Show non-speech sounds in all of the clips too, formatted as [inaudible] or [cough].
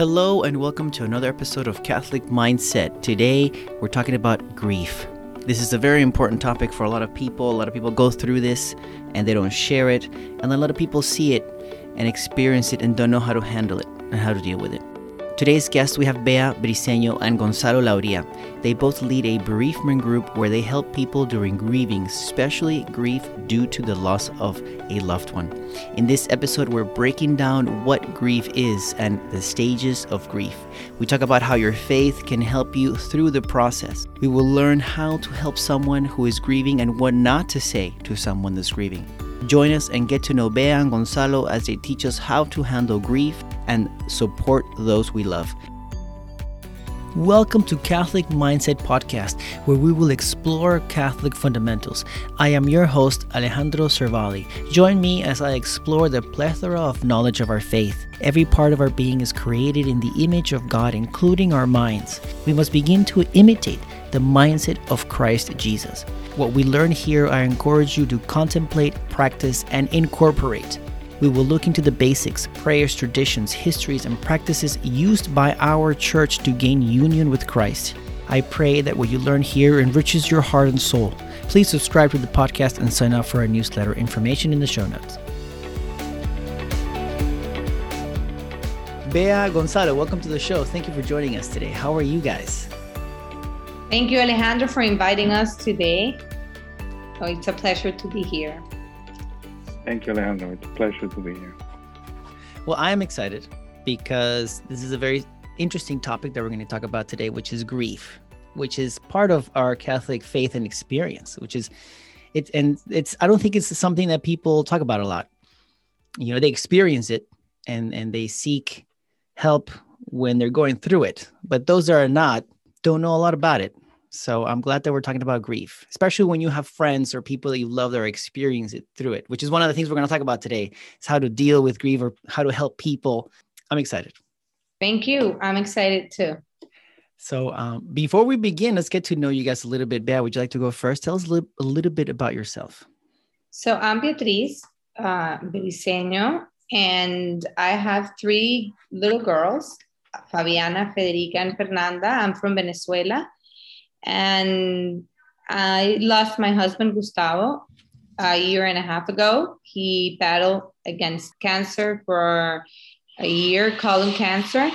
Hello, and welcome to another episode of Catholic Mindset. Today, we're talking about grief. This is a very important topic for a lot of people. A lot of people go through this and they don't share it, and a lot of people see it and experience it and don't know how to handle it and how to deal with it. Today's guests, we have Bea Briceño and Gonzalo Lauria. They both lead a bereavement group where they help people during grieving, especially grief due to the loss of a loved one. In this episode, we're breaking down what grief is and the stages of grief. We talk about how your faith can help you through the process. We will learn how to help someone who is grieving and what not to say to someone that's grieving. Join us and get to know Bea and Gonzalo as they teach us how to handle grief and support those we love. Welcome to Catholic Mindset Podcast, where we will explore Catholic fundamentals. I am your host, Alejandro Cervali. Join me as I explore the plethora of knowledge of our faith. Every part of our being is created in the image of God, including our minds. We must begin to imitate the mindset of Christ Jesus. What we learn here, I encourage you to contemplate, practice, and incorporate. We will look into the basics, prayers, traditions, histories, and practices used by our church to gain union with Christ. I pray that what you learn here enriches your heart and soul. Please subscribe to the podcast and sign up for our newsletter. Information in the show notes. Bea Gonzalo, welcome to the show. Thank you for joining us today. How are you guys? Thank you, Alejandro, for inviting us today. Oh, it's a pleasure to be here. Thank you, Alejandro. It's a pleasure to be here. Well, I am excited because this is a very interesting topic that we're going to talk about today, which is grief, which is part of our Catholic faith and experience, which is it's and it's I don't think it's something that people talk about a lot. You know, they experience it and and they seek help when they're going through it, but those that are not don't know a lot about it. So I'm glad that we're talking about grief, especially when you have friends or people that you love that are experiencing it through it, which is one of the things we're going to talk about today. Is how to deal with grief or how to help people. I'm excited. Thank you. I'm excited too. So um, before we begin, let's get to know you guys a little bit. better. would you like to go first? Tell us a little, a little bit about yourself. So I'm Beatriz uh, Briceño, and I have three little girls, Fabiana, Federica, and Fernanda. I'm from Venezuela and I lost my husband, Gustavo, a year and a half ago. He battled against cancer for a year, colon cancer.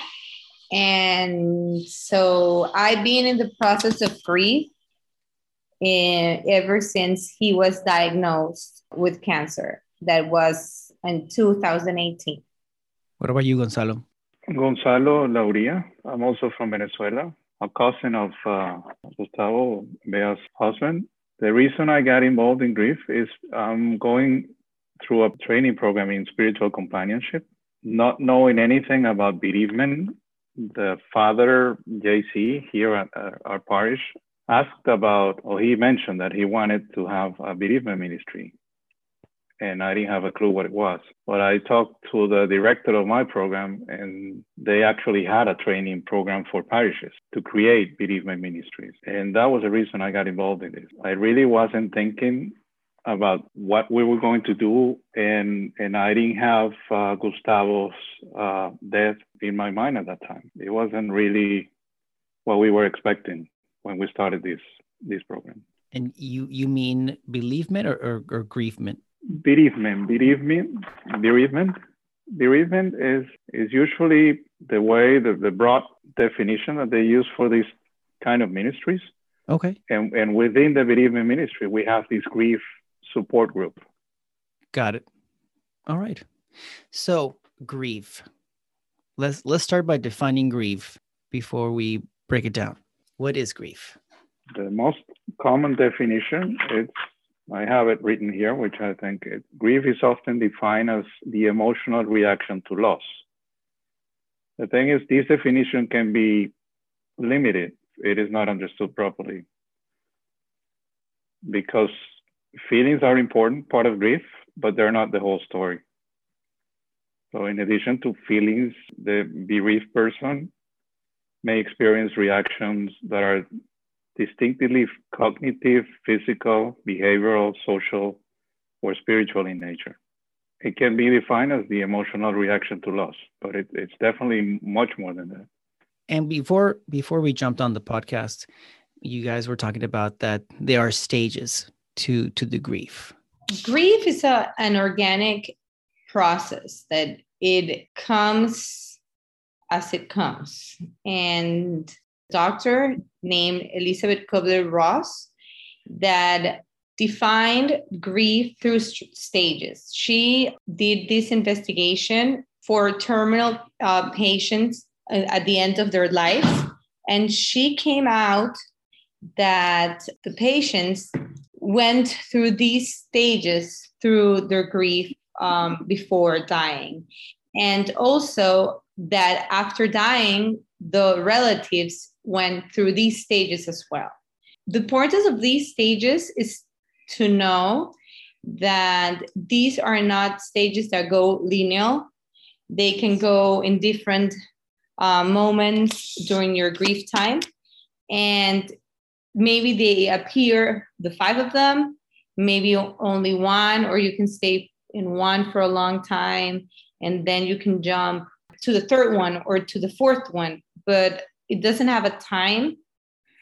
And so I've been in the process of grief eh, ever since he was diagnosed with cancer. That was in 2018. What about you, Gonzalo? Gonzalo Lauria. I'm also from Venezuela a cousin of uh, Gustavo Bea's husband. The reason I got involved in grief is I'm going through a training program in spiritual companionship, not knowing anything about bereavement. The father, JC, here at uh, our parish, asked about, or he mentioned that he wanted to have a bereavement ministry and I didn't have a clue what it was. But I talked to the director of my program, and they actually had a training program for parishes to create bereavement ministries. And that was the reason I got involved in this. I really wasn't thinking about what we were going to do, and, and I didn't have uh, Gustavo's uh, death in my mind at that time. It wasn't really what we were expecting when we started this, this program. And you you mean bereavement or, or, or griefment? Bereavement. Bereavement, bereavement, bereavement is is usually the way the, the broad definition that they use for these kind of ministries. Okay. And and within the bereavement ministry, we have this grief support group. Got it. All right. So grief. Let's let's start by defining grief before we break it down. What is grief? The most common definition is I have it written here, which I think it, grief is often defined as the emotional reaction to loss. The thing is, this definition can be limited. It is not understood properly because feelings are important part of grief, but they're not the whole story. So, in addition to feelings, the bereaved person may experience reactions that are distinctively cognitive, physical, behavioral, social, or spiritual in nature. it can be defined as the emotional reaction to loss, but it, it's definitely much more than that. And before before we jumped on the podcast, you guys were talking about that there are stages to to the grief. Grief is a, an organic process that it comes as it comes. And doctor named Elisabeth Kübler-Ross that defined grief through st- stages. She did this investigation for terminal uh, patients uh, at the end of their life. And she came out that the patients went through these stages through their grief um, before dying. And also that after dying, the relatives went through these stages as well. The importance of these stages is to know that these are not stages that go linear. They can go in different uh, moments during your grief time. And maybe they appear, the five of them, maybe only one, or you can stay in one for a long time and then you can jump to the third one or to the fourth one. But it doesn't have a time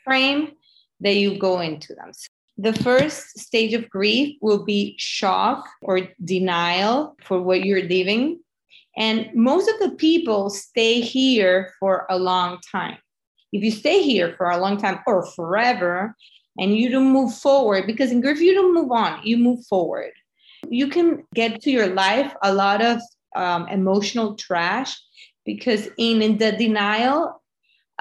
frame that you go into them. The first stage of grief will be shock or denial for what you're living. And most of the people stay here for a long time. If you stay here for a long time or forever and you don't move forward, because in grief, you don't move on, you move forward. You can get to your life a lot of um, emotional trash because in, in the denial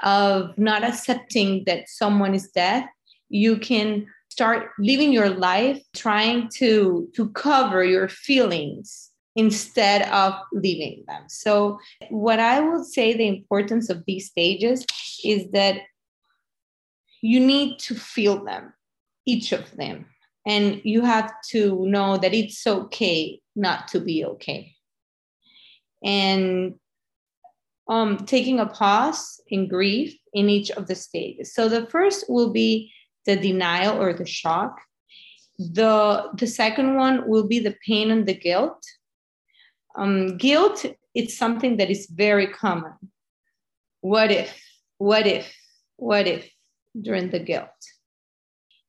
of not accepting that someone is dead, you can start living your life trying to to cover your feelings instead of leaving them. So what i would say the importance of these stages is that you need to feel them each of them and you have to know that it's okay not to be okay. And um, taking a pause in grief in each of the stages so the first will be the denial or the shock. The, the second one will be the pain and the guilt. Um, guilt, it's something that is very common. What if, what if, what if during the guilt?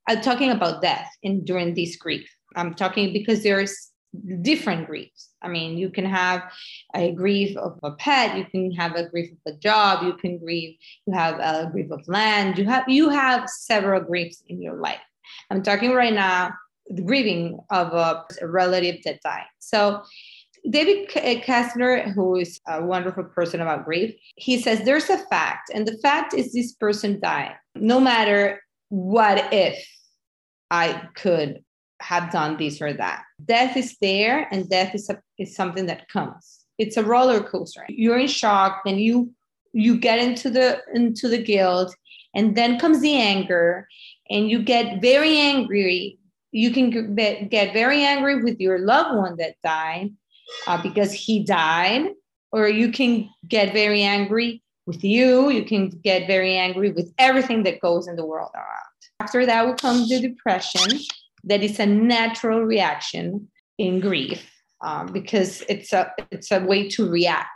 I'm talking about death and during this grief. I'm talking because there's different griefs. I mean, you can have a grief of a pet, you can have a grief of a job, you can grieve, you have a grief of land, you have you have several griefs in your life. I'm talking right now the grieving of a, relative that died. So David Kessler, uh, who is a wonderful person about grief, he says there's a fact, and the fact is this person died. No matter what if I could have done this or that. Death is there, and death is, a, is something that comes. It's a roller coaster. You're in shock, then you you get into the into the guilt, and then comes the anger, and you get very angry. You can get very angry with your loved one that died uh, because he died, or you can get very angry with you. You can get very angry with everything that goes in the world around. After that will come the depression, that is a natural reaction in grief um, because it's a it's a way to react.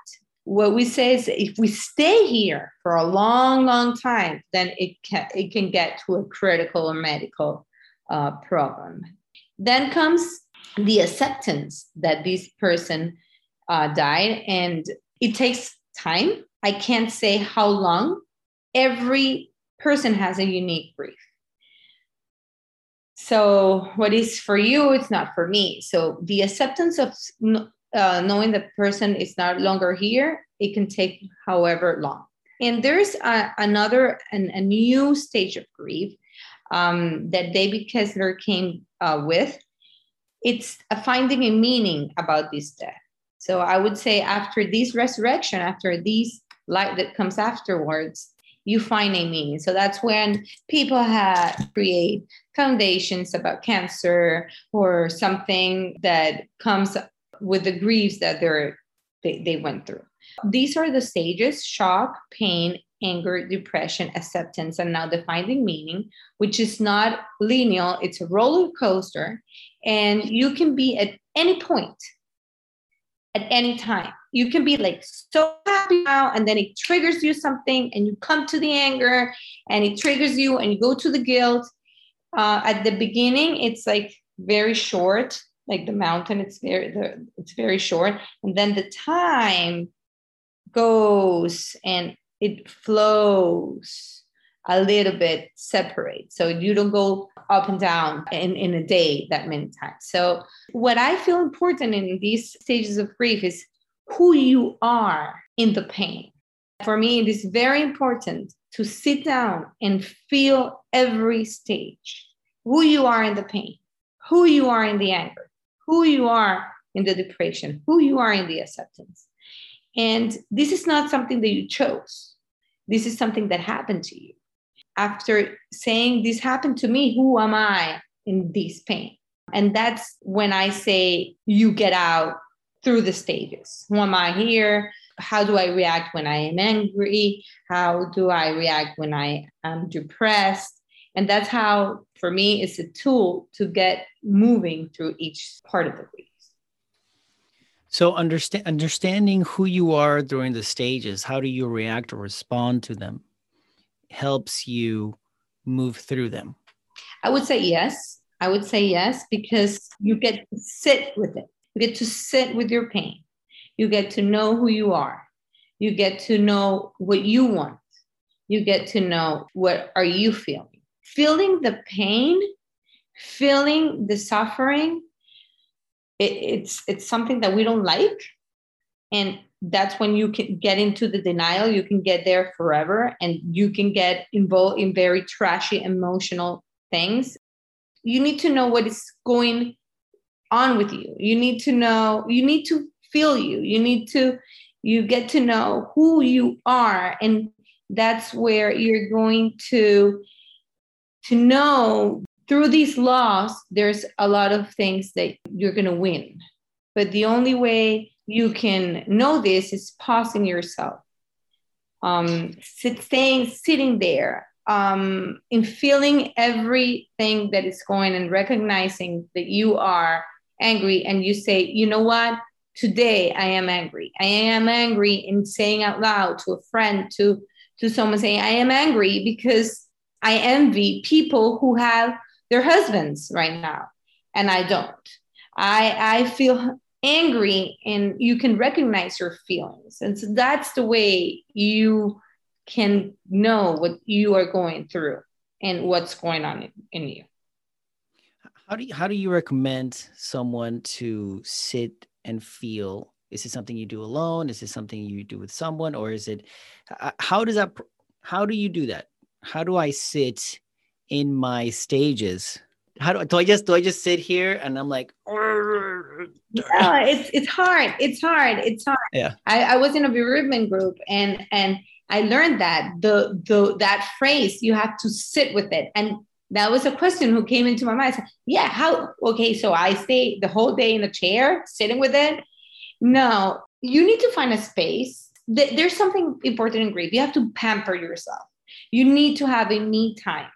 What we say is if we stay here for a long long time then it can it can get to a critical or medical uh, problem. Then comes the acceptance that this person uh, died and it takes time. I can't say how long. Every person has a unique grief so what is for you it's not for me. So the acceptance of uh, knowing the person is not longer here it can take however long. And there's a, another an, a new stage of grief um, that david kessler came uh, with. It's a finding a meaning about this death. So i would say after this resurrection after this light that comes afterwards you find a meaning. So that's when people have create foundations about cancer or something that comes with the griefs that they're they, they went through. These are the stages shock, pain, anger, depression, acceptance, and now the finding meaning, which is not linear, it's a roller coaster. And you can be at any point at any time. You can be like so happy now, and then it triggers you something, and you come to the anger, and it triggers you, and you go to the guilt. Uh, at the beginning, it's like very short, like the mountain. It's very the, it's very short, and then the time goes and it flows a little bit separate. So you don't go up and down in, in a day that many times. So what I feel important in these stages of grief is who you are in the pain. For me, it is very important to sit down and feel every stage who you are in the pain, who you are in the anger, who you are in the depression, who you are in the acceptance. And this is not something that you chose. This is something that happened to you after saying this happened to me who am i in this pain? And that's when i say you get out through the stages. Who am i here? How do i react when i am angry? How do i react when i am depressed? And that's how for me it's a tool to get moving through each part of the grief so understand understanding who you are during the stages how do you react or respond to them helps you move through them? I would say yes. I would say yes because you get to sit with it. You get to sit with your pain. You get to know who you are. You get to know what you want. You get to know what are you feeling. Feeling the pain, feeling the suffering, it, it's it's something that we don't like. And that's when you can get into the denial. You can get there forever and you can get involved in very trashy emotional things. You need to know what is going on with you. You need to know you need to feel you. You need to you get to know who you are and that's where you're going to to know through these laws there's a lot of things that you're going to win. But the only way you can know this is pausing yourself. Um sit, staying sitting there um in feeling everything that is going and recognizing that you are angry and you say you know what? Today i am angry. I am angry in saying out loud to a friend to to someone saying i am angry because i envy people who have their husbands right now and i don't. I i feel angry and you can recognize your feelings. And so that's the way you can know what you are going through and what's going on in, you. How do you, how do you recommend someone to sit and feel? Is it something you do alone? Is it something you do with someone, or is it? Uh, how does that? How do you do that? How do I sit in my stages how do, do I just do I just sit here and I'm like yeah it's it's hard it's hard it's hard. Yeah. I, I was in a bereavement group and and I learned that the the that phrase you have to sit with it. And that was a question who came into my mind. Said, yeah how okay so I stay the whole day in a chair sitting with it? No you need to find a space. There's something important in grief. You have to pamper yourself. You need to have a me time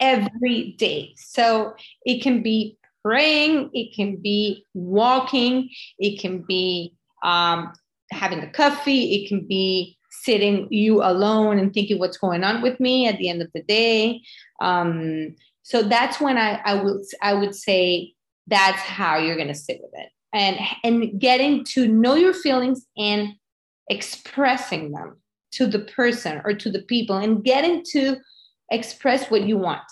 every day. So it can be praying, it can be walking, it can be um, having a coffee, it can be sitting you alone and thinking what's going on with me at the end of the day. Um, so that's when I, I would I would say that's how you're gonna sit with it. And and getting to know your feelings and expressing them to the person or to the people and getting to express what you want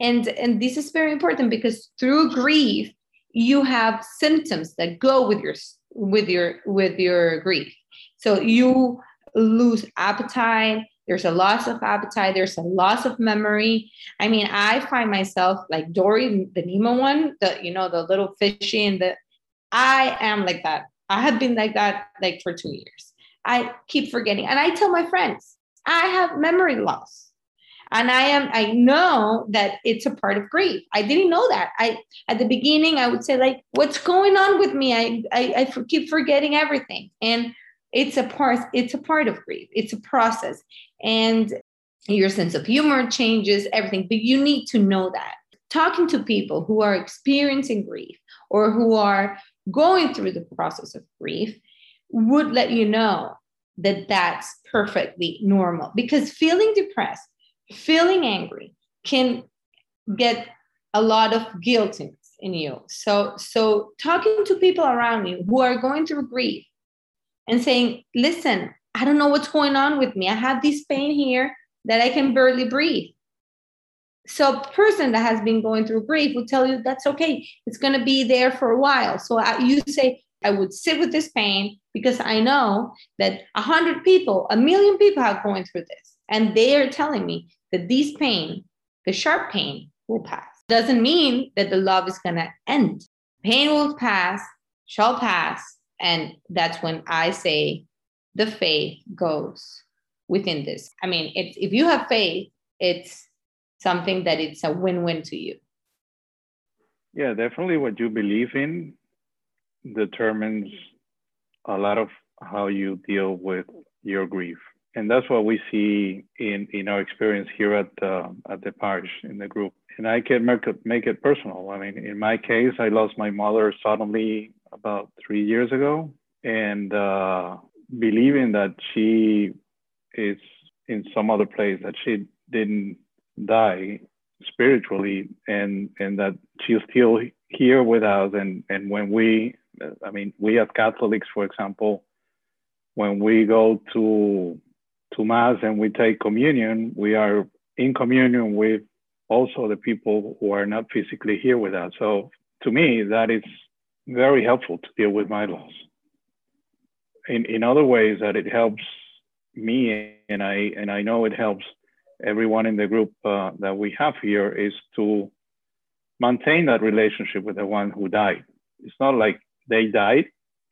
and and this is very important because through grief you have symptoms that go with your with your with your grief. So you lose appetite there's a loss of appetite there's a loss of memory. I mean i find myself like dory the nemo one the you know the little fishy and the i am like that. I have been like that like for two years. I keep forgetting. And i tell my friends i have memory loss and i am i know that it's a part of grief. I didn't know that. I at the beginning i would say like what's going on with me? I i, I keep forgetting everything. And it's a part it's a part of grief. It's a process. And your sense of humor changes everything. But you need to know that. Talking to people who are experiencing grief or who are going through the process of grief would let you know that that's perfectly normal. Because feeling depressed, feeling angry can get a lot of guilt in, you. So, so talking to people around you who are going through grief and saying, listen, I don't know what's going on with me. I have this pain here that I can barely breathe. So, a person that has been going through grief will tell you that's okay. It's going to be there for a while. So, I, you say, I would sit with this pain because I know that a hundred people, a million people are going through this, and they are telling me that this pain, the sharp pain, will pass. Doesn't mean that the love is going to end. Pain will pass, shall pass, and that's when I say the faith goes within this. I mean, if you have faith, it's something that it's a win-win to you. Yeah, definitely what you believe in determines a lot of how you deal with your grief. And that's what we see in, in our experience here at, uh, at the parish in the group. And I can make it, make it personal. I mean, in my case, I lost my mother suddenly about three years ago. And uh, believing that she is in some other place, that she didn't die spiritually and and that she's still here with us and and when we i mean we as catholics for example when we go to to mass and we take communion we are in communion with also the people who are not physically here with us so to me that is very helpful to deal with my loss in in other ways that it helps me and i and i know it helps everyone in the group uh, that we have here is to maintain that relationship with the one who died. It's not like they died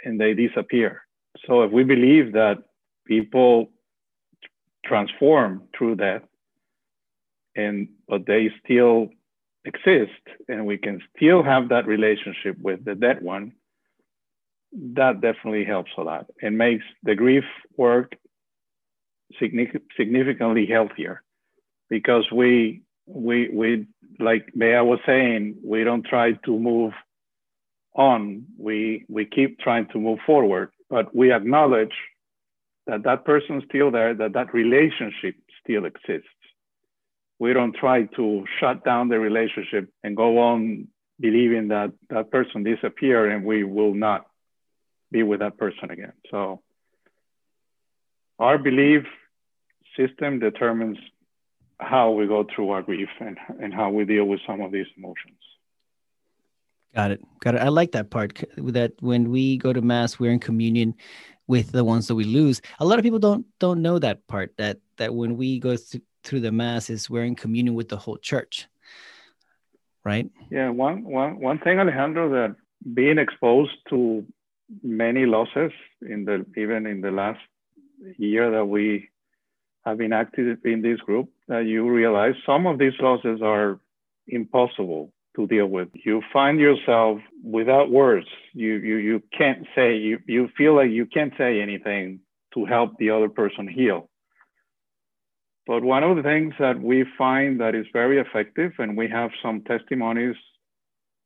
and they disappear. So if we believe that people transform through death and but they still exist and we can still have that relationship with the dead one that definitely helps a lot and makes the grief work significantly healthier because we we we like Bea was saying, we don't try to move on. We we keep trying to move forward, but we acknowledge that that person's still there, that that relationship still exists. We don't try to shut down the relationship and go on believing that that person disappeared and we will not be with that person again. So our belief system determines how we go through our grief and, and how we deal with some of these emotions. Got it. Got it. I like that part that when we go to mass, we're in communion with the ones that we lose. A lot of people don't don't know that part that that when we go th- through the mass is we're in communion with the whole church. Right? Yeah, one one one thing Alejandro that being exposed to many losses in the even in the last year that we have been active in this group that you realize some of these losses are impossible to deal with. You find yourself without words. You you you can't say you you feel like you can't say anything to help the other person heal. But one of the things that we find that is very effective, and we have some testimonies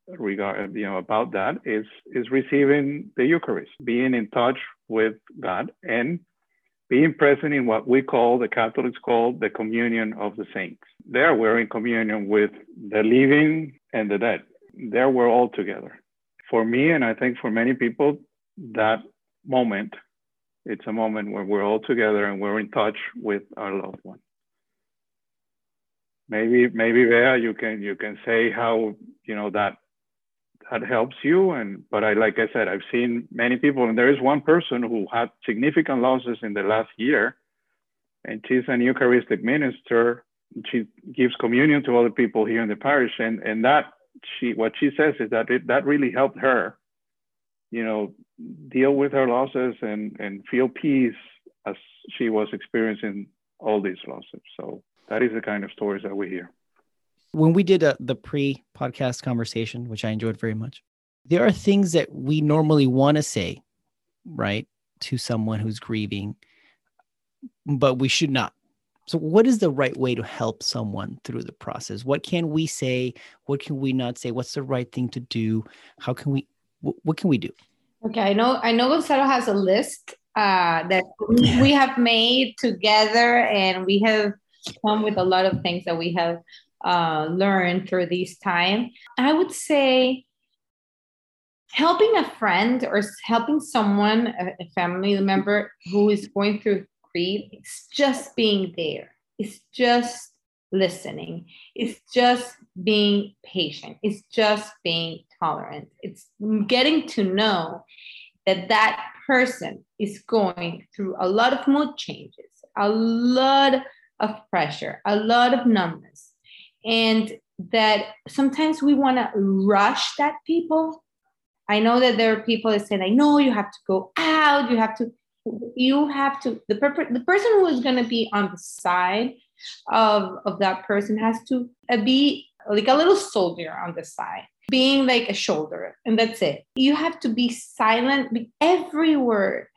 regard you know about that, is is receiving the Eucharist, being in touch with God and being present in what we call, the Catholics call, the communion of the saints. There we're in communion with the living and the dead. There we're all together. For me, and I think for many people, that moment, it's a moment where we're all together and we're in touch with our loved one. Maybe, maybe Bea, you can you can say how you know that that helps you. And but I like I said, I've seen many people, and there is one person who had significant losses in the last year, and she's an Eucharistic minister. She gives communion to other people here in the parish, and and that she what she says is that it, that really helped her, you know, deal with her losses and and feel peace as she was experiencing all these losses. So that is the kind of stories that we hear when we did a, uh, the pre podcast conversation, which I enjoyed very much, there are things that we normally want to say, right, to someone who's grieving, but we should not. So, what is the right way to help someone through the process? What can we say? What can we not say? What's the right thing to do? How can we? What can we do? Okay, I know I know Gonzalo has a list uh, that [laughs] we have made together, and we have come with a lot of things that we have uh, learned through this time. I would say helping a friend or helping someone, a, family member who is going through grief, it's just being there. It's just listening. It's just being patient. It's just being tolerant. It's getting to know that that person is going through a lot of mood changes, a lot of pressure, a lot of numbness, and that sometimes we want to rush that people I know that there are people that say like, no, you have to go out. You have to, you have to. The per- the person who is going to be on the side of of that person has to uh, be like a little soldier on the side, being like a shoulder, and that's it. You have to be silent. Every word,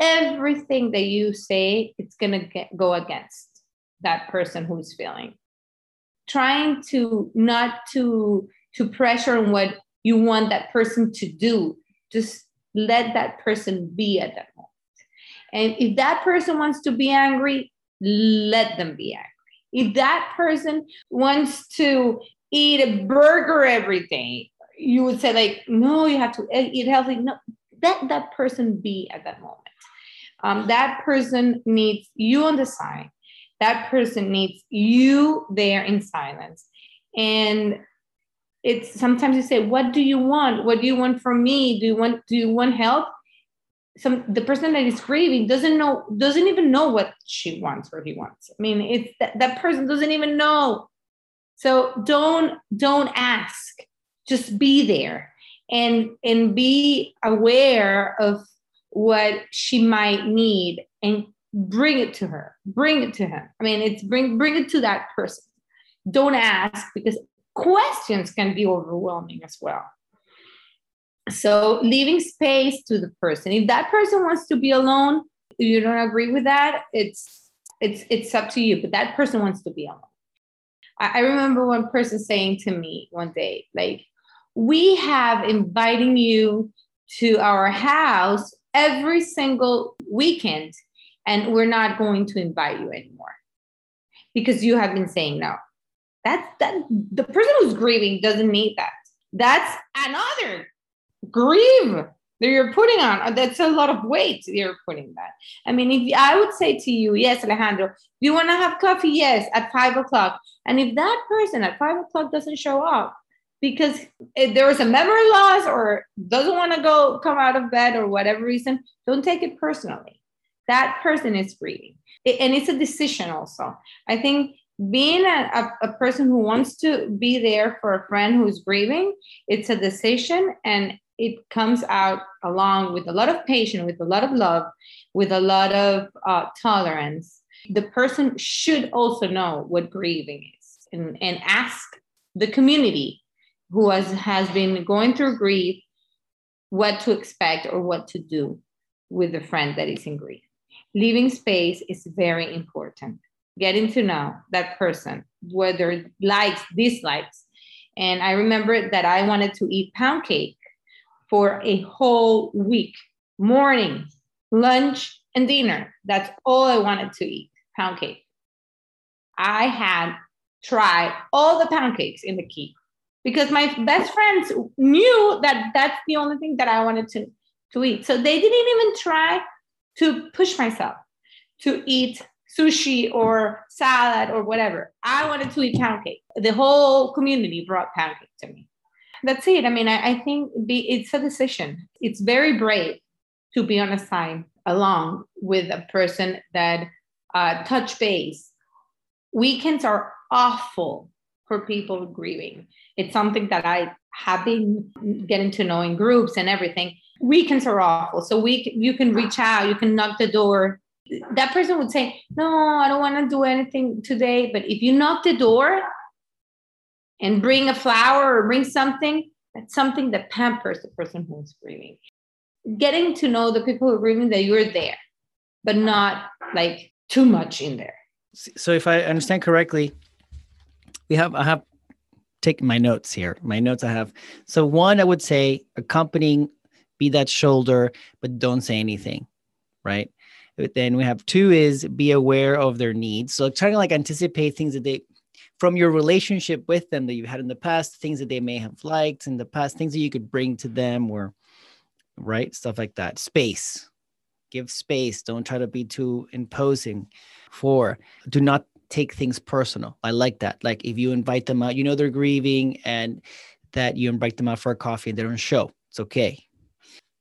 everything that you say, it's gonna go against that person who's feeling. Trying to not to to pressure on what you want that person to do. Just let that person be at that moment. And if that person wants to be angry, let them be angry. If that person wants to eat a burger every day, you would say, like, no, you have to eat healthy. No, let that person be at that moment. Um, that person needs you on the side. That person needs you there in silence. And it's sometimes you say what do you want? What do you want from me? Do you want do you want help? Some the person that is grieving doesn't know doesn't even know what she wants or he wants. I mean it's that, that person doesn't even know. So don't don't ask. Just be there and and be aware of what she might need and bring it to her bring it to him i mean it's bring bring it to that person don't ask because questions can be overwhelming as well. So leaving space to the person. If that person wants to be alone, you don't agree with that, it's it's it's up to you. But that person wants to be alone. I, I remember one person saying to me one day, like, we have inviting you to our house every single weekend, and we're not going to invite you anymore because you have been saying no. That's that the person who's grieving doesn't need that. That's another grieve that you're putting on. Uh, that's a lot of weight you're putting that. I mean, if I would say to you, yes, Alejandro, do you want to have coffee? Yes, at five o'clock. And if that person at five o'clock doesn't show up because there was a memory loss or doesn't want to go come out of bed or whatever reason, don't take it personally. That person is grieving. And it's a decision also. I think being a, a, a, person who wants to be there for a friend who's grieving it's a decision and it comes out along with a lot of patience with a lot of love with a lot of uh, tolerance the person should also know what grieving is and, and ask the community who has, has been going through grief what to expect or what to do with a friend that is in grief leaving space is very important getting to know that person, whether likes, dislikes. And I remember that I wanted to eat pound cake for a whole week, morning, lunch, and dinner. That's all I wanted to eat pound cake. I had tried all the pound cakes in the key because my best friends knew that that's the only thing that I wanted to, to eat. So they didn't even try to push myself to eat sushi or salad or whatever. I wanted to eat pound cake. The whole community brought pound cake to me. That's it. I mean, I, I think be, it's a decision. It's very brave to be on a side along with a person that uh, touch base. Weekends are awful for people grieving. It's something that I been getting to know in groups and everything. Weekends are awful. So we you can reach out, you can knock the door, that person would say, No, I don't want to do anything today. But if you knock the door and bring a flower or bring something, that's something that pampers the person who's grieving. Getting to know the people who are grieving that you're there, but not like too much in there. So if I understand correctly, we have I have taken my notes here. My notes I have. So one, I would say accompanying be that shoulder, but don't say anything, right? But then we have two is be aware of their needs. So trying to like anticipate things that they from your relationship with them that you've had in the past, things that they may have liked in the past, things that you could bring to them or right stuff like that. Space. Give space. Don't try to be too imposing. Four, do not take things personal. I like that. Like if you invite them out, you know they're grieving and that you invite them out for a coffee and they don't show. It's okay.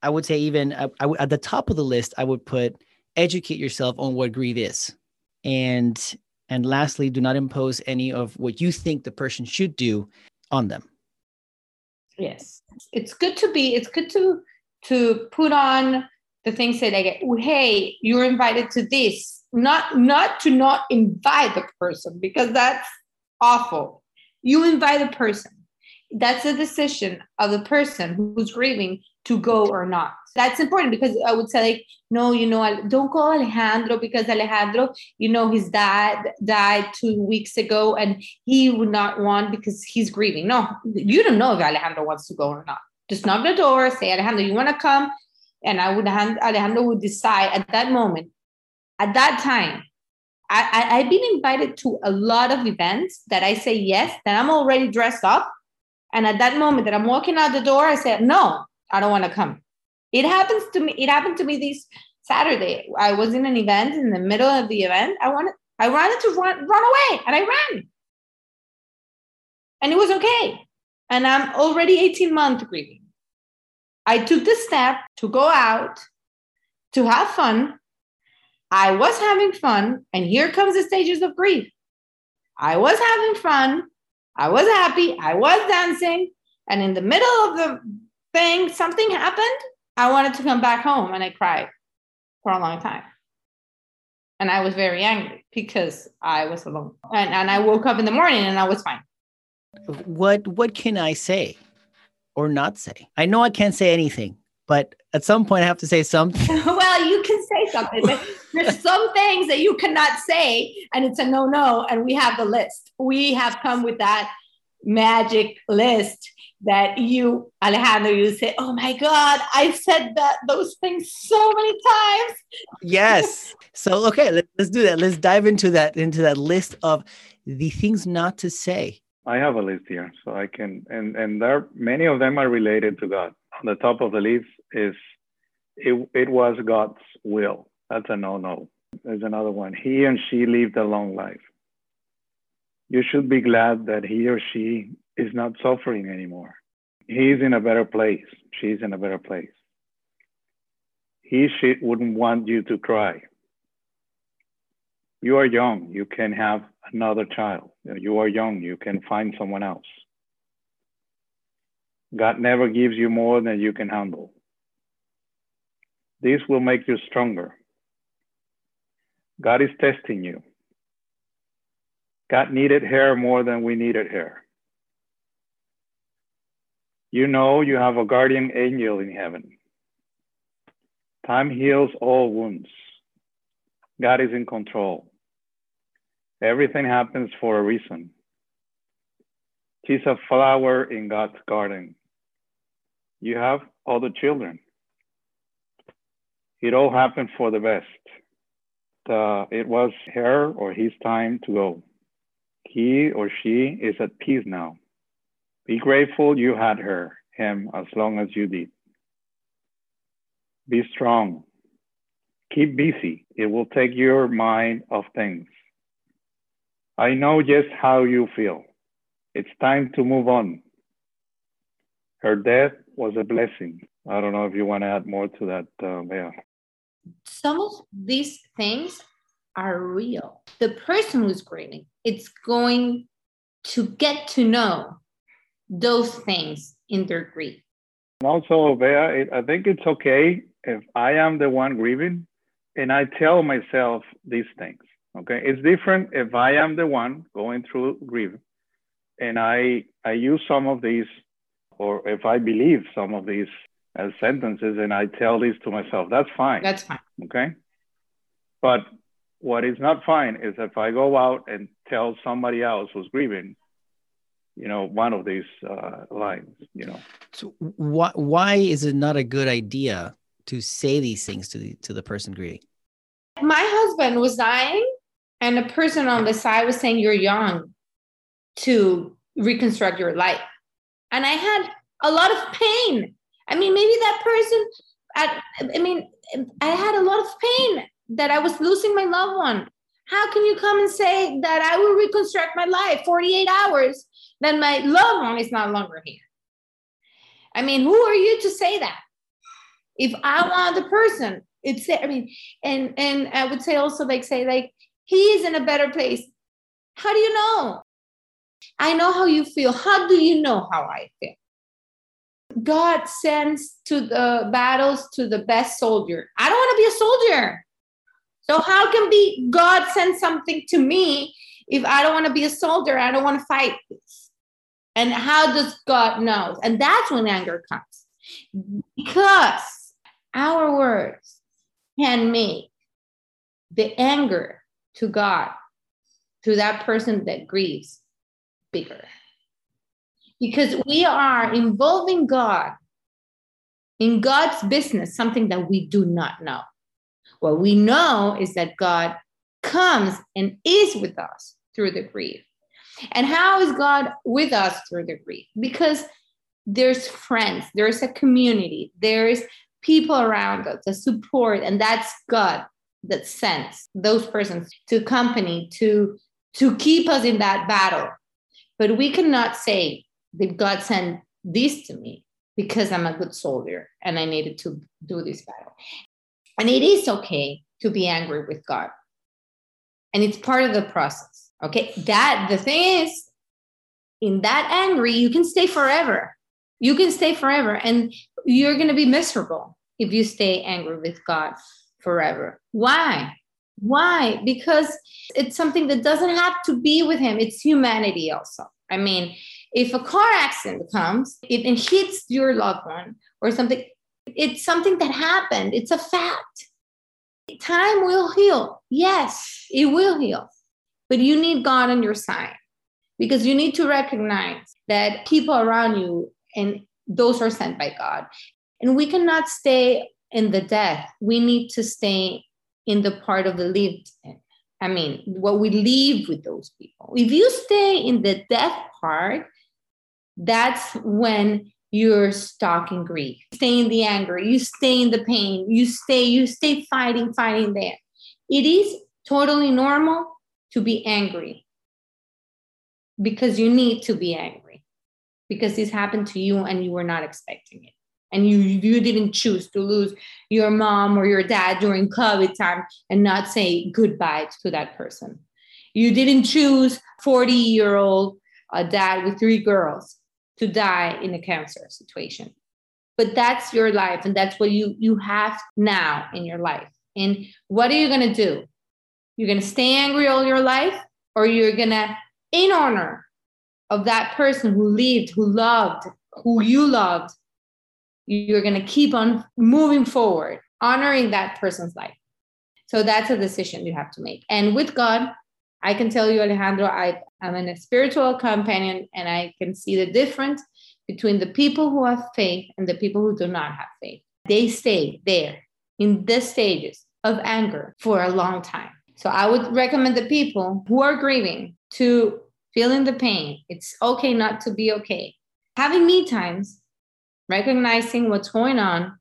I would say even uh, at the top of the list, I would put educate yourself on what grief is. And and lastly, do not impose any of what you think the person should do on them. Yes. It's good to be, it's good to to put on the things that I get, hey, you're invited to this. Not not to not invite the person because that's awful. You invite a person. That's a decision of the person who's grieving to go or not. That's important because I would say like, no, you know, don't call Alejandro because Alejandro, you know, his dad died two weeks ago and he would not want because he's grieving. No, you don't know if Alejandro wants to go or not. Just knock the door, say, Alejandro, you want to come? And I would Alejandro would decide at that moment, at that time. I, I, I've been invited to a lot of events that I say yes, that I'm already dressed up. And at that moment that I'm walking out the door, I said, no, I don't want to come. It happens to me. It happened to me this Saturday. I was in an event in the middle of the event. I wanted, I wanted to run, run away, and I ran. And it was okay. And I'm already 18 months grieving. I took the step to go out, to have fun. I was having fun, and here comes the stages of grief. I was having fun. I was happy. I was dancing. And in the middle of the thing, something happened. I wanted to come back home and I cried for a long time. And I was very angry because I was alone. And, and I woke up in the morning and I was fine. What what can I say or not say? I know I can't say anything, but at some point I have to say something. [laughs] well, you can say something, but there's [laughs] some things that you cannot say, and it's a no-no. And we have the list. We have come with that magic list that you, Alejandro, you say, "Oh my God, I've said that those things so many times." Yes. [laughs] so okay, let, us do that. Let's dive into that into that list of the things not to say. I have a list here, so I can, and and there many of them are related to God. On the top of the list is, it it was God's will. That's a no no. There's another one. He and she lived a long life. You should be glad that he or she is not suffering anymore. He's in a better place. She's in a better place. He, she wouldn't want you to cry. You are young. You can have another child. You are young. You can find someone else. God never gives you more than you can handle. This will make you stronger. God is testing you. God needed hair more than we needed hair. You know you have a guardian angel in heaven. Time heals all wounds. God is in control. Everything happens for a reason. She's a flower in God's garden. You have other children. It all happened for the best. Uh, it was her or his time to go. He or she is at peace now. Be grateful you had her, him, as long as you did. Be strong. Keep busy. It will take your mind off things. I know just how you feel. It's time to move on. Her death was a blessing. I don't know if you want to add more to that, uh. Some of these things are real. The person who's grieving, it's going to get to know those things in their grief. And Also, Bea, I think it's okay if I am the one grieving and I tell myself these things. Okay, it's different if I am the one going through grief and I I use some of these, or if I believe some of these as sentences and I tell these to myself. That's fine. That's fine. Okay, but what is not fine is if I go out and tell somebody else who's grieving you know, one of these uh, lines, you know. So why why is it not a good idea to say these things to the to the person grieving? My husband was dying, and a person on the side was saying, "You're young to reconstruct your life," and I had a lot of pain. I mean, maybe that person. I, I mean, I had a lot of pain that I was losing my loved one. How can you come and say that I will reconstruct my life 48 hours, then my loved one is no longer here? I mean, who are you to say that? If I want the person, it's I mean, and and I would say also like say like he is in a better place. How do you know? I know how you feel. How do you know how I feel? God sends to the battles to the best soldier. I don't want to be a soldier. So how can be God send something to me if I don't want to be a soldier? I don't want to fight this. And how does God know? And that's when anger comes. Because our words can make the anger to God, to that person that grieves, bigger. Because we are involving God in God's business, something that we do not know. What we know is that God comes and is with us through the grief. And how is God with us through the grief? Because there's friends, there's a community, there's people around us, the support, and that's God that sends those persons to accompany, to, to keep us in that battle. But we cannot say God sent this to me because I'm a good soldier and I needed to do this battle. And it is okay to be angry with God. And it's part of the process. Okay. That the thing is, in that angry, you can stay forever. You can stay forever. And you're going to be miserable if you stay angry with God forever. Why? Why? Because it's something that doesn't have to be with Him, it's humanity also. I mean, if a car accident comes it, and hits your loved one or something, it's something that happened. It's a fact. Time will heal. Yes, it will heal. But you need God on your side because you need to recognize that people around you and those are sent by God. And we cannot stay in the death. We need to stay in the part of the lived. I mean, what we live with those people. If you stay in the death part, that's when you're stuck in grief. You stay in the anger, you stay in the pain, you stay, you stay fighting, fighting there. It is totally normal to be angry because you need to be angry because this happened to you and you were not expecting it. And you you didn't choose to lose your mom or your dad during COVID time and not say goodbye to that person. You didn't choose 40 year old uh, dad with three girls to die in a cancer situation. But that's your life and that's what you you have now in your life. And what are you going to do? You're going to stay angry all your life or you're going to in honor of that person who lived who loved who you loved you're going to keep on moving forward honoring that person's life. So that's a decision you have to make. And with god I can tell you, Alejandro, I, I'm in a spiritual companion and I can see the difference between the people who have faith and the people who do not have faith. They stay there in the stages of anger for a long time. So I would recommend the people who are grieving to feeling the pain. It's okay not to be okay. Having me times, recognizing what's going on,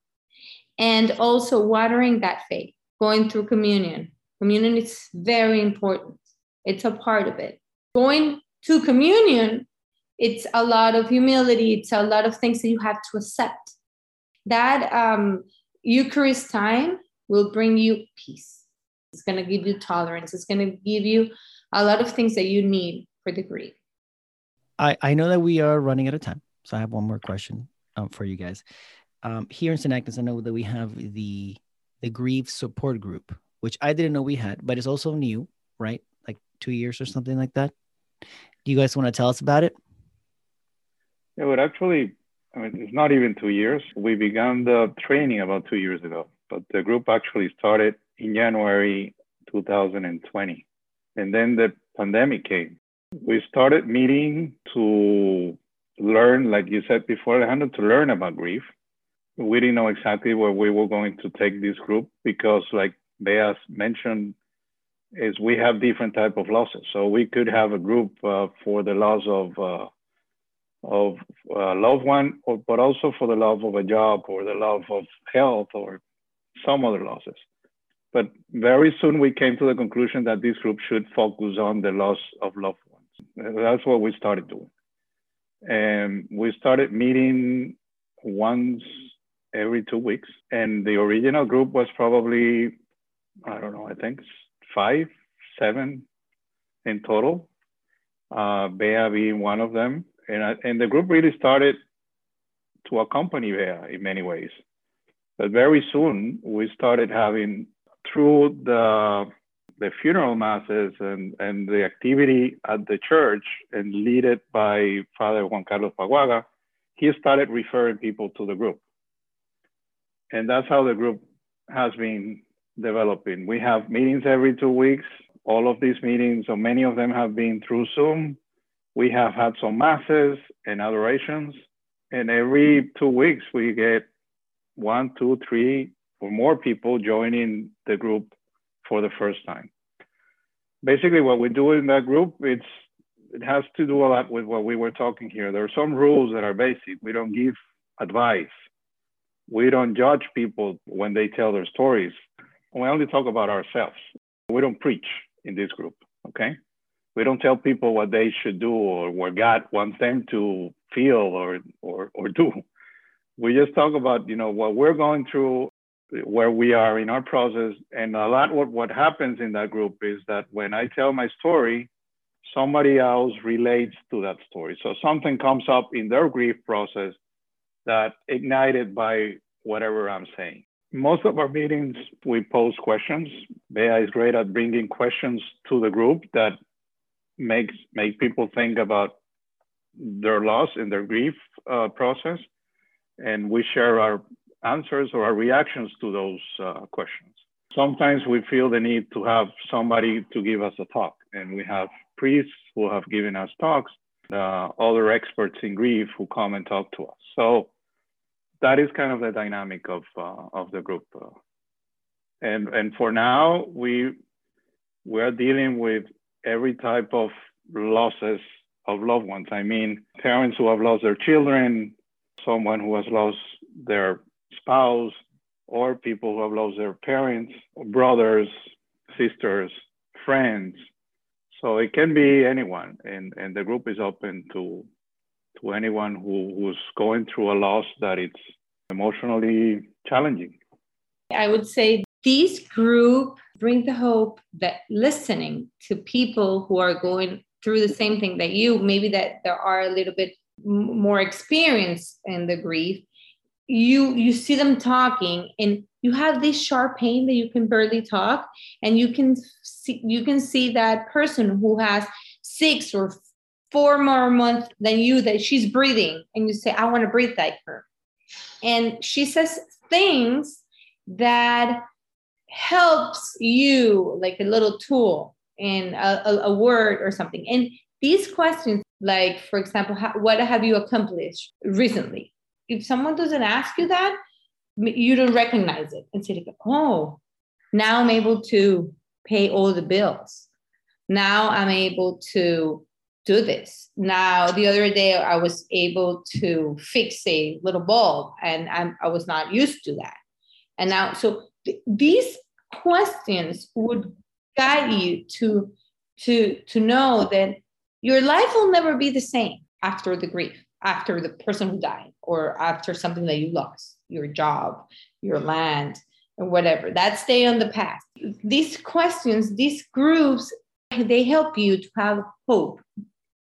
and also watering that faith, going through communion. Communion is very important it's a part of it. Going to communion, it's a lot of humility, it's a lot of things that you have to accept. That um, Eucharist time will bring you peace. It's going to give you tolerance. It's going to give you a lot of things that you need for the grief. I, I know that we are running out of time. So I have one more question um, for you guys. Um, here in St. Agnes, I know that we have the the grief support group, which I didn't know we had, but it's also new, right? Like two years or something like that. Do you guys want to tell us about it? It actually, I mean, it's not even two years. We began the training about two years ago, but the group actually started in January 2020. And then the pandemic came. we started meeting to learn, like you said before, Alejandro, to learn about grief. We didn't know exactly where we were going to take this group because, like Bea mentioned, is we have different type of losses. So we could have a group uh, for the loss of uh, of a loved one, or, but also for the love of a job or the love of health or some other losses. But very soon we came to the conclusion that this group should focus on the loss of loved ones. That's what we started doing. And we started meeting once every two weeks. And the original group was probably, I don't know, I think five, seven in total. Uh, Bea being one of them. And, I, and the group really started to accompany Bea in many ways. But very soon we started having through the the funeral masses and, and the activity at the church and led by Father Juan Carlos Paguaga, he started referring people to the group. And that's how the group has been developing. We have meetings every two weeks. All of these meetings, so many of them have been through Zoom. We have had some masses and adorations. And every two weeks, we get one, two, three, or more people joining the group for the first time. Basically, what we do in that group, it's it has to do a lot with what we were talking here. There are some rules that are basic. We don't give advice. We don't judge people when they tell their stories. We only talk about ourselves. We don't preach in this group, okay? We don't tell people what they should do or what God wants them to feel or, or, or do. We just talk about, you know, what we're going through where we are in our process. And a lot what, what happens in that group is that when I tell my story, somebody else relates to that story. So something comes up in their grief process that ignited by whatever I'm saying. Most of our meetings, we pose questions. Bea is great at bringing questions to the group that makes make people think about their loss and their grief uh, process. And we share our answers or our reactions to those uh, questions. Sometimes we feel the need to have somebody to give us a talk, and we have priests who have given us talks, uh, other experts in grief who come and talk to us. So that is kind of the dynamic of uh, of the group. Uh. and and for now, we we are dealing with every type of losses of loved ones. I mean, parents who have lost their children, someone who has lost their spouse or people who have lost their parents, brothers, sisters, friends. So it can be anyone, and, and the group is open to to anyone who, who's going through a loss that it's emotionally challenging. I would say these group bring the hope that listening to people who are going through the same thing that you, maybe that there are a little bit more experience in the grief, you you see them talking and you have this sharp pain that you can barely talk and you can see you can see that person who has six or four more months than you that she's breathing and you say i want to breathe like her. And she says things that helps you like a little tool and a, a, word or something. And these questions like for example how, what have you accomplished recently? If someone doesn't ask you that, you don't recognize it and say, like, oh, now I'm able to pay all the bills. Now I'm able to do this. Now, the other day, I was able to fix a little bulb and I'm, I was not used to that. And now, so th- these questions would guide you to, to, to know that your life will never be the same after the grief after the person who died or after something that you lost your job your land or whatever that stay on the past these questions these groups they help you to have hope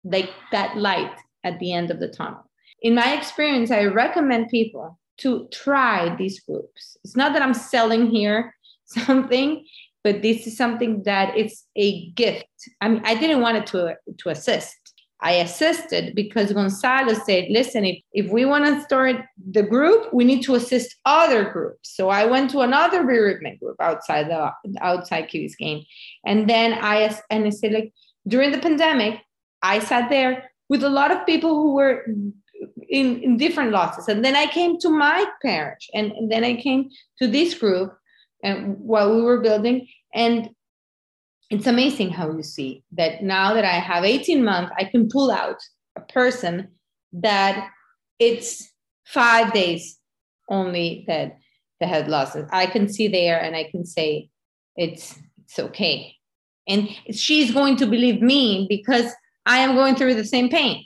like that light at the end of the tunnel in my experience i recommend people to try these groups it's not that i'm selling here [laughs] something but this is something that it's a gift i mean i didn't want it to to assist I assisted because Gonzalo said, listen, if, if we want to start the group, we need to assist other groups. So I went to another bereavement group outside the outside Key Biscayne. And then I and I said, like during the pandemic, I sat there with a lot of people who were in, in different losses. And then I came to my parish and, and then I came to this group and while we were building. And it's amazing how you see that now that I have 18 months, I can pull out a person that it's five days only that that had losses. I can see there and I can say it's it's okay. And she's going to believe me because I am going through the same pain.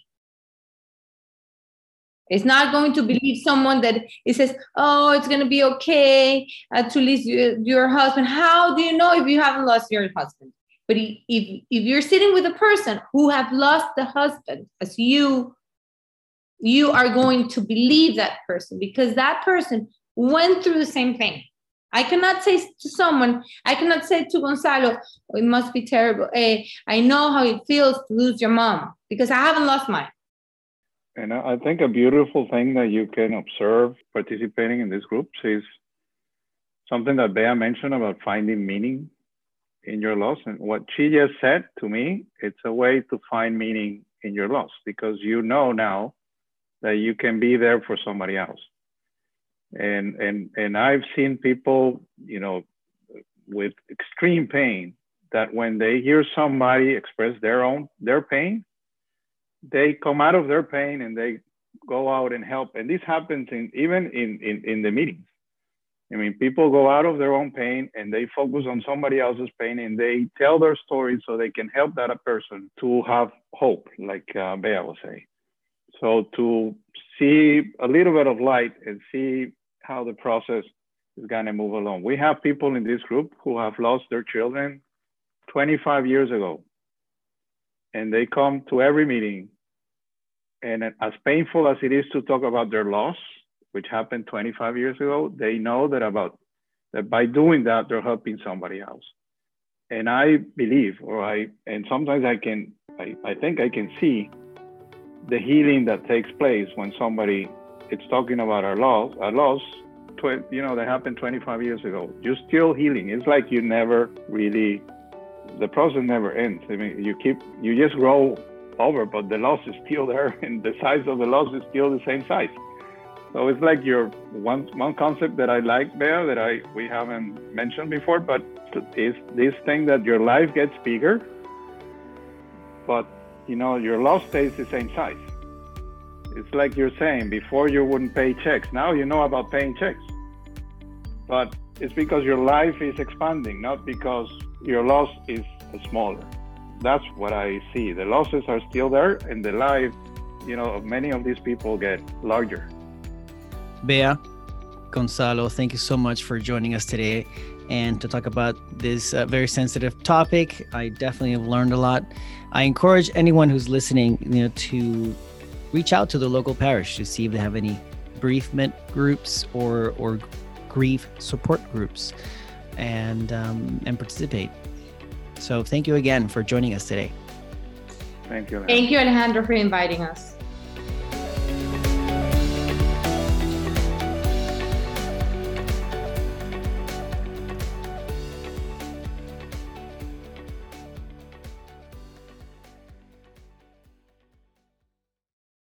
It's not going to believe someone that it says, "Oh, it's going to be okay uh, to lose your, your husband." How do you know if you haven't lost your husband? But if if you're sitting with a person who have lost the husband, as you, you are going to believe that person because that person went through the same thing. I cannot say to someone, I cannot say to Gonzalo, oh, it must be terrible. Hey, eh, I know how it feels to lose your mom because I haven't lost mine. And I think a beautiful thing that you can observe participating in these groups is something that Bea mentioned about finding meaning in your loss. And what she just said to me, it's a way to find meaning in your loss because you know now that you can be there for somebody else. And and and I've seen people, you know, with extreme pain that when they hear somebody express their own their pain, they come out of their pain and they go out and help. And this happens in even in, in, in the meetings. I mean, people go out of their own pain and they focus on somebody else's pain and they tell their story so they can help that person to have hope, like uh, Bea was saying. So to see a little bit of light and see how the process is going to move along. We have people in this group who have lost their children 25 years ago and they come to every meeting. And as painful as it is to talk about their loss, which happened 25 years ago, they know that about that by doing that they're helping somebody else. And I believe, or I, and sometimes I can, I, I think I can see the healing that takes place when somebody it's talking about our loss, our loss, tw- you know, that happened 25 years ago. You're still healing. It's like you never really the process never ends. I mean, you keep, you just grow over, but the loss is still there, [laughs] and the size of the loss is still the same size. So it's like your one one concept that I like there that I we haven't mentioned before, but is this thing that your life gets bigger, but you know your loss stays the same size. It's like you're saying before you wouldn't pay checks. Now you know about paying checks, but it's because your life is expanding, not because your loss is smaller. That's what I see. The losses are still there, and the life, you know, many of these people get larger. Bea, Gonzalo, thank you so much for joining us today and to talk about this uh, very sensitive topic. I definitely have learned a lot. I encourage anyone who's listening, you know, to reach out to the local parish to see if they have any bereavement groups or or grief support groups and um, and participate. So thank you again for joining us today. Thank you. Alejandro. Thank you, Alejandro, for inviting us.